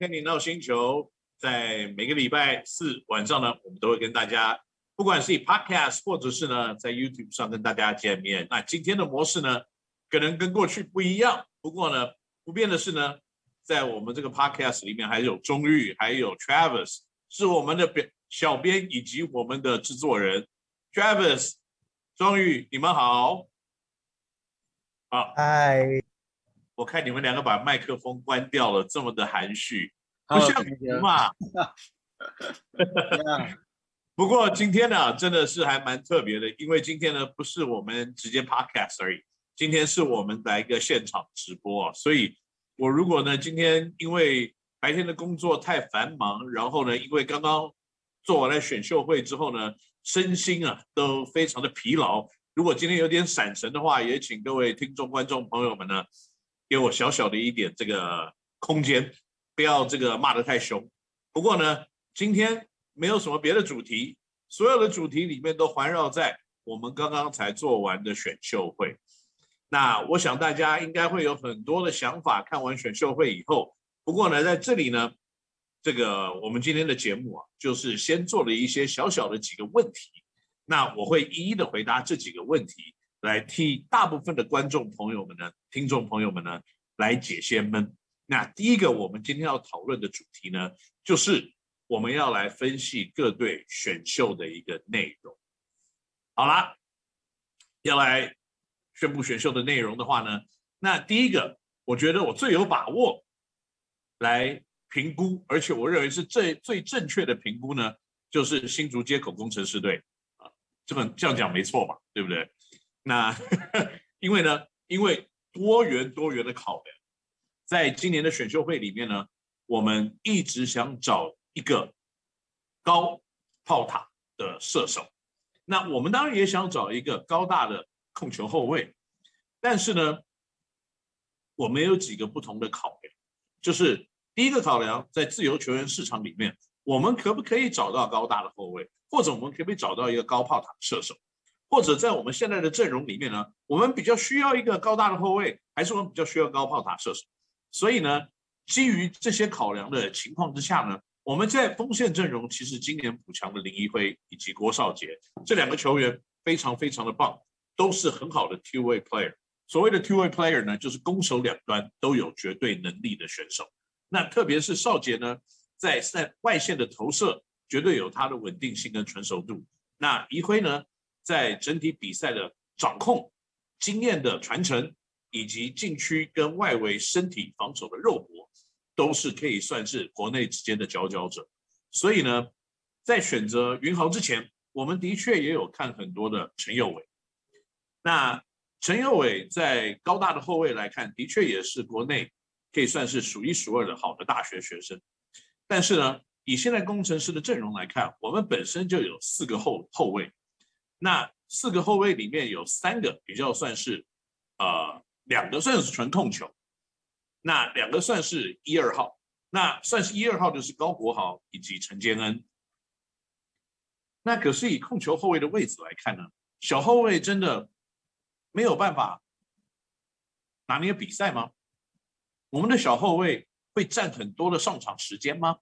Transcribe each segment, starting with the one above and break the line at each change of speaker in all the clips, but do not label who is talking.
Kenny NOW 星球，在每个礼拜四晚上呢，我们都会跟大家，不管是以 Podcast 或者是呢在 YouTube 上跟大家见面。那今天的模式呢，可能跟过去不一样，不过呢，不变的是呢，在我们这个 Podcast 里面还有钟玉，还有 Travis，是我们的编小编以及我们的制作人，Travis，钟玉，你们好。好，
嗨。
我看你们两个把麦克风关掉了，这么的含蓄，不像你嘛。不过今天呢，真的是还蛮特别的，因为今天呢不是我们直接 podcast 而已，今天是我们来一个现场直播啊。所以，我如果呢今天因为白天的工作太繁忙，然后呢因为刚刚做完了选秀会之后呢，身心啊都非常的疲劳，如果今天有点闪神的话，也请各位听众观众朋友们呢。给我小小的一点这个空间，不要这个骂得太凶。不过呢，今天没有什么别的主题，所有的主题里面都环绕在我们刚刚才做完的选秀会。那我想大家应该会有很多的想法，看完选秀会以后。不过呢，在这里呢，这个我们今天的节目啊，就是先做了一些小小的几个问题。那我会一一的回答这几个问题。来替大部分的观众朋友们呢，听众朋友们呢，来解些闷。那第一个，我们今天要讨论的主题呢，就是我们要来分析各队选秀的一个内容。好啦，要来宣布选秀的内容的话呢，那第一个，我觉得我最有把握来评估，而且我认为是最最正确的评估呢，就是新竹街口工程师队啊，这么这样讲没错吧？对不对？那 因为呢，因为多元多元的考量，在今年的选秀会里面呢，我们一直想找一个高炮塔的射手。那我们当然也想找一个高大的控球后卫，但是呢，我们有几个不同的考量，就是第一个考量，在自由球员市场里面，我们可不可以找到高大的后卫，或者我们可不可以找到一个高炮塔射手？或者在我们现在的阵容里面呢，我们比较需要一个高大的后卫，还是我们比较需要高炮塔射手？所以呢，基于这些考量的情况之下呢，我们在锋线阵容其实今年补强的林一辉以及郭少杰这两个球员非常非常的棒，都是很好的 two way player。所谓的 two way player 呢，就是攻守两端都有绝对能力的选手。那特别是少杰呢，在在外线的投射绝对有他的稳定性跟成熟度。那一辉呢？在整体比赛的掌控、经验的传承，以及禁区跟外围身体防守的肉搏，都是可以算是国内之间的佼佼者。所以呢，在选择云豪之前，我们的确也有看很多的陈佑伟。那陈佑伟在高大的后卫来看，的确也是国内可以算是数一数二的好的大学学生。但是呢，以现在工程师的阵容来看，我们本身就有四个后后卫。那四个后卫里面有三个比较算是，呃，两个算是纯控球，那两个算是一二号，那算是一二号就是高国豪以及陈建恩。那可是以控球后卫的位置来看呢，小后卫真的没有办法拿捏比赛吗？我们的小后卫会占很多的上场时间吗？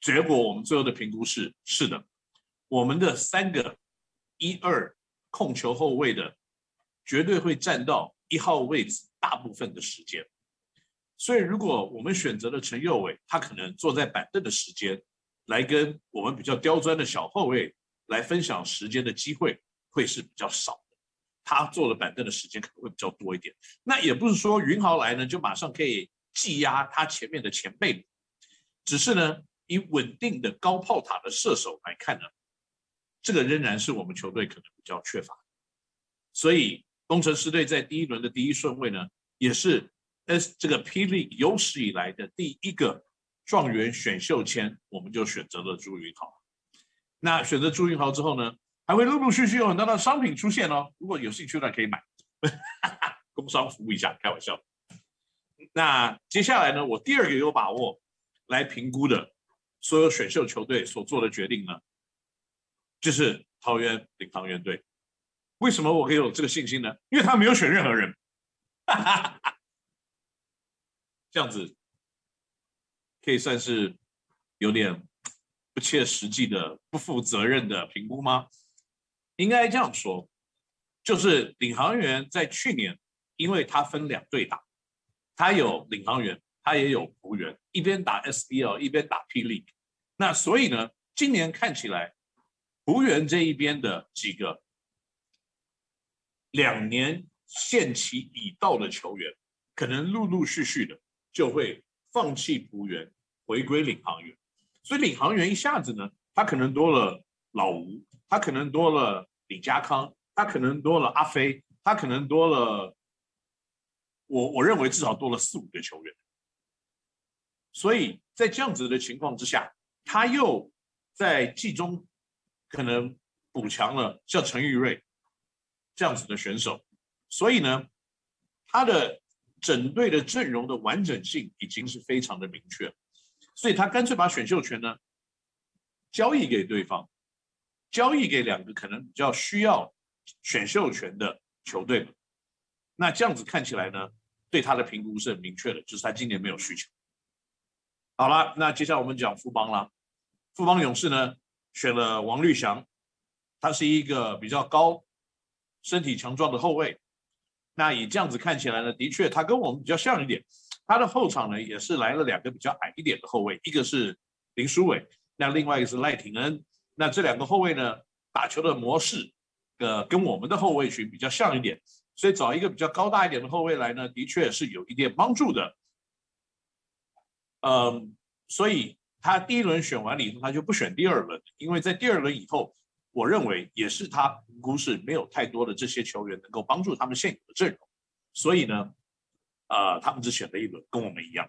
结果我们最后的评估是是的。我们的三个一二控球后卫的绝对会占到一号位置大部分的时间，所以如果我们选择了陈佑伟，他可能坐在板凳的时间来跟我们比较刁钻的小后卫来分享时间的机会会是比较少的，他坐了板凳的时间可能会比较多一点。那也不是说云豪来呢就马上可以挤压他前面的前辈，只是呢以稳定的高炮塔的射手来看呢。这个仍然是我们球队可能比较缺乏，所以工程师队在第一轮的第一顺位呢，也是 S 这个霹雳有史以来的第一个状元选秀签，我们就选择了朱云豪。那选择朱云豪之后呢，还会陆陆续续有很多的商品出现哦。如果有兴趣的可以买，工商服务一下，开玩笑。那接下来呢，我第二个有把握来评估的所有选秀球队所做的决定呢，就是桃园领航员队，为什么我可以有这个信心呢？因为他没有选任何人，哈哈哈这样子可以算是有点不切实际的、不负责任的评估吗？应该这样说，就是领航员在去年，因为他分两队打，他有领航员，他也有服务员，一边打 SBL，一边打霹雳。那所以呢，今年看起来，仆员这一边的几个两年限期已到的球员，可能陆陆续续的就会放弃仆员，回归领航员。所以领航员一下子呢，他可能多了老吴，他可能多了李家康，他可能多了阿飞，他可能多了，我我认为至少多了四五个球员。所以在这样子的情况之下，他又在季中可能补强了像陈玉瑞这样子的选手，所以呢，他的整队的阵容的完整性已经是非常的明确，所以他干脆把选秀权呢交易给对方，交易给两个可能比较需要选秀权的球队。那这样子看起来呢，对他的评估是很明确的，就是他今年没有需求。好了，那接下来我们讲富邦了。富邦勇士呢，选了王绿翔，他是一个比较高、身体强壮的后卫。那以这样子看起来呢，的确他跟我们比较像一点。他的后场呢，也是来了两个比较矮一点的后卫，一个是林书伟，那另外一个是赖廷恩。那这两个后卫呢，打球的模式，呃，跟我们的后卫群比较像一点。所以找一个比较高大一点的后卫来呢，的确是有一点帮助的。嗯，所以。他第一轮选完了以后，他就不选第二轮，因为在第二轮以后，我认为也是他评估是没有太多的这些球员能够帮助他们现有的阵容，所以呢，呃，他们只选了一轮，跟我们一样。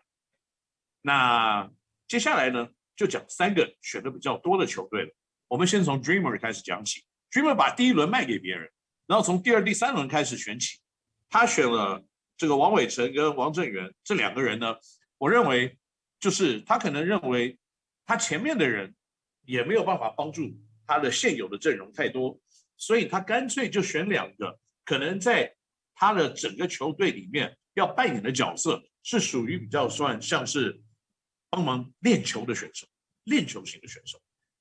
那接下来呢，就讲三个选的比较多的球队了。我们先从 Dreamer 开始讲起，Dreamer 把第一轮卖给别人，然后从第二、第三轮开始选起，他选了这个王伟成跟王正源这两个人呢，我认为就是他可能认为。他前面的人也没有办法帮助他的现有的阵容太多，所以他干脆就选两个可能在他的整个球队里面要扮演的角色是属于比较算像是帮忙练球的选手，练球型的选手。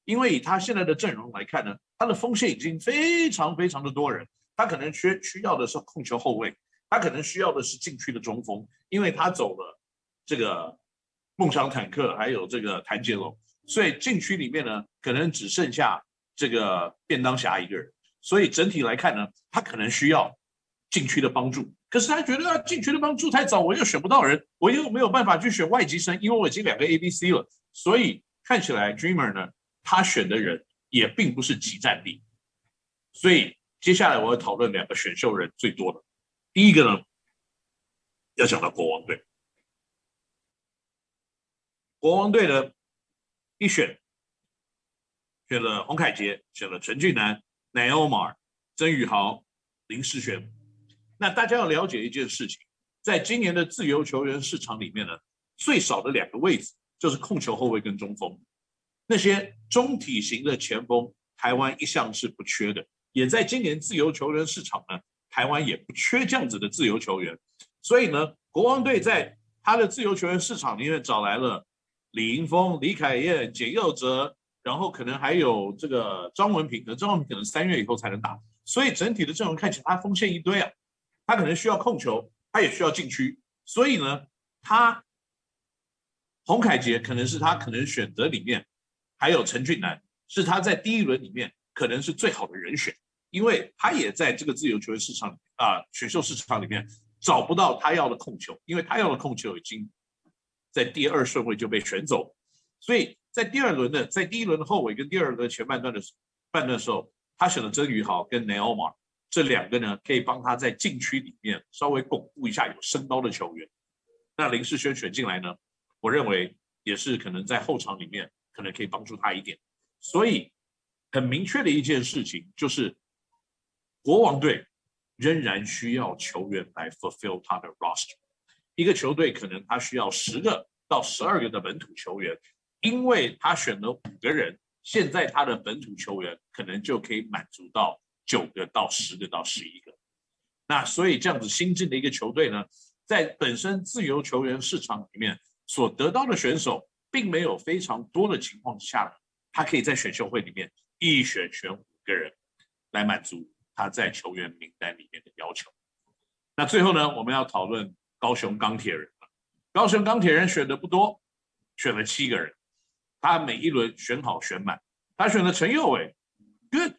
因为以他现在的阵容来看呢，他的锋线已经非常非常的多人，他可能缺需要的是控球后卫，他可能需要的是禁区的中锋，因为他走了这个。梦想坦克还有这个谭杰龙，所以禁区里面呢，可能只剩下这个便当侠一个人。所以整体来看呢，他可能需要禁区的帮助。可是他觉得啊，禁区的帮助太早，我又选不到人，我又没有办法去选外籍生，因为我已经两个 A、B、C 了。所以看起来 Dreamer 呢，他选的人也并不是即战力。所以接下来我要讨论两个选秀人最多的，第一个呢，要讲到国王队。国王队的一选，选了洪凯杰，选了陈俊南、奈欧马尔、曾宇豪、林世轩。那大家要了解一件事情，在今年的自由球员市场里面呢，最少的两个位置就是控球后卫跟中锋。那些中体型的前锋，台湾一向是不缺的，也在今年自由球员市场呢，台湾也不缺这样子的自由球员。所以呢，国王队在他的自由球员市场里面找来了。李盈峰、李凯燕、简佑哲，然后可能还有这个张文平，可能张文平可能三月以后才能打，所以整体的阵容看起来他锋线一堆啊，他可能需要控球，他也需要禁区，所以呢，他洪凯杰可能是他可能选择里面，还有陈俊南是他在第一轮里面可能是最好的人选，因为他也在这个自由球员市场啊、选秀市场里面找不到他要的控球，因为他要的控球已经。在第二顺位就被选走，所以在第二轮的，在第一轮的后尾跟第二轮前半段的半段的时候，他选了曾宇豪跟内奥马这两个呢，可以帮他在禁区里面稍微巩固一下有身高的球员。那林世轩选进来呢，我认为也是可能在后场里面可能可以帮助他一点。所以很明确的一件事情就是，国王队仍然需要球员来 fulfill 他的 roster。一个球队可能他需要十个到十二个的本土球员，因为他选了五个人，现在他的本土球员可能就可以满足到九个到十个到十一个。那所以这样子新进的一个球队呢，在本身自由球员市场里面所得到的选手，并没有非常多的情况之下，他可以在选秀会里面一选选五个人来满足他在球员名单里面的要求。那最后呢，我们要讨论高雄钢铁人。高雄钢铁人选的不多，选了七个人，他每一轮选好选满，他选了陈佑伟，good，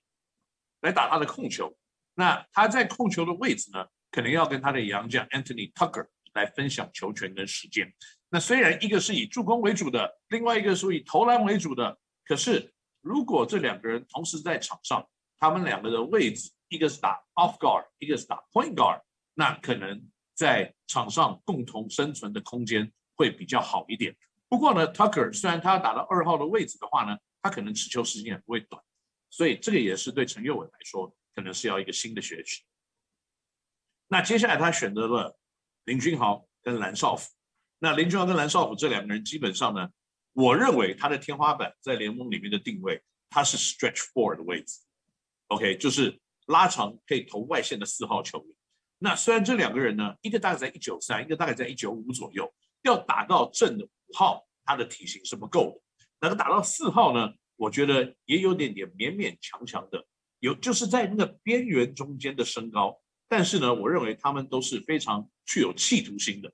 来打他的控球。那他在控球的位置呢，可能要跟他的洋将 Anthony Tucker 来分享球权跟时间。那虽然一个是以助攻为主的，另外一个是以投篮为主的，可是如果这两个人同时在场上，他们两个的位置，一个是打 off guard，一个是打 point guard，那可能。在场上共同生存的空间会比较好一点。不过呢，Tucker 虽然他打到二号的位置的话呢，他可能持球时间也不会短，所以这个也是对陈佑伟来说，可能是要一个新的学习。那接下来他选择了林君豪跟蓝少辅。那林君豪跟蓝少辅这两个人基本上呢，我认为他的天花板在联盟里面的定位，他是 Stretch Four 的位置，OK，就是拉长可以投外线的四号球员。那虽然这两个人呢，一个大概在一九三，一个大概在一九五左右，要打到正的五号，他的体型是不够的。那个打到四号呢，我觉得也有点点勉勉强强的，有就是在那个边缘中间的身高。但是呢，我认为他们都是非常具有企图心的，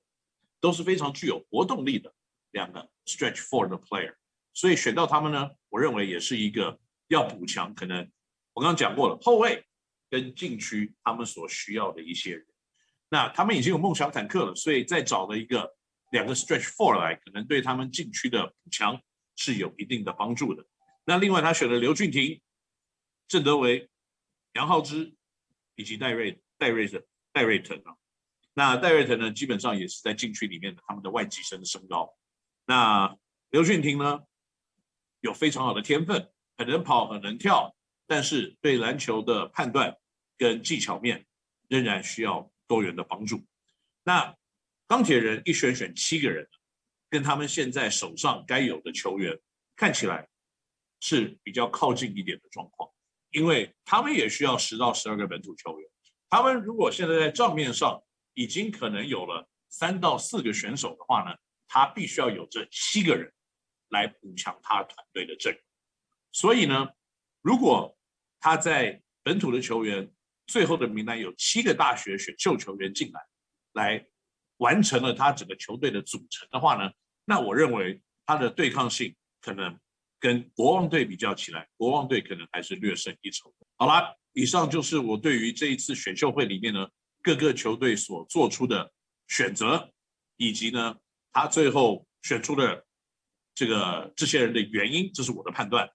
都是非常具有活动力的两个 stretch four 的 player。所以选到他们呢，我认为也是一个要补强。可能我刚刚讲过了，后卫。跟禁区他们所需要的一些人，那他们已经有梦想坦克了，所以再找了一个两个 stretch four 来，可能对他们禁区的补强是有一定的帮助的。那另外他选了刘俊廷、郑德维、杨浩之以及戴瑞戴瑞的戴瑞腾啊。那戴瑞腾呢，基本上也是在禁区里面的他们的外籍生的身高。那刘俊廷呢，有非常好的天分，很能跑，很能跳，但是对篮球的判断。跟技巧面仍然需要多元的帮助。那钢铁人一选选七个人，跟他们现在手上该有的球员看起来是比较靠近一点的状况，因为他们也需要十到十二个本土球员。他们如果现在在账面上已经可能有了三到四个选手的话呢，他必须要有这七个人来补强他团队的阵容。所以呢，如果他在本土的球员，最后的名单有七个大学选秀球员进来，来完成了他整个球队的组成的话呢，那我认为他的对抗性可能跟国王队比较起来，国王队可能还是略胜一筹。好了，以上就是我对于这一次选秀会里面呢各个球队所做出的选择，以及呢他最后选出的这个这些人的原因，这是我的判断。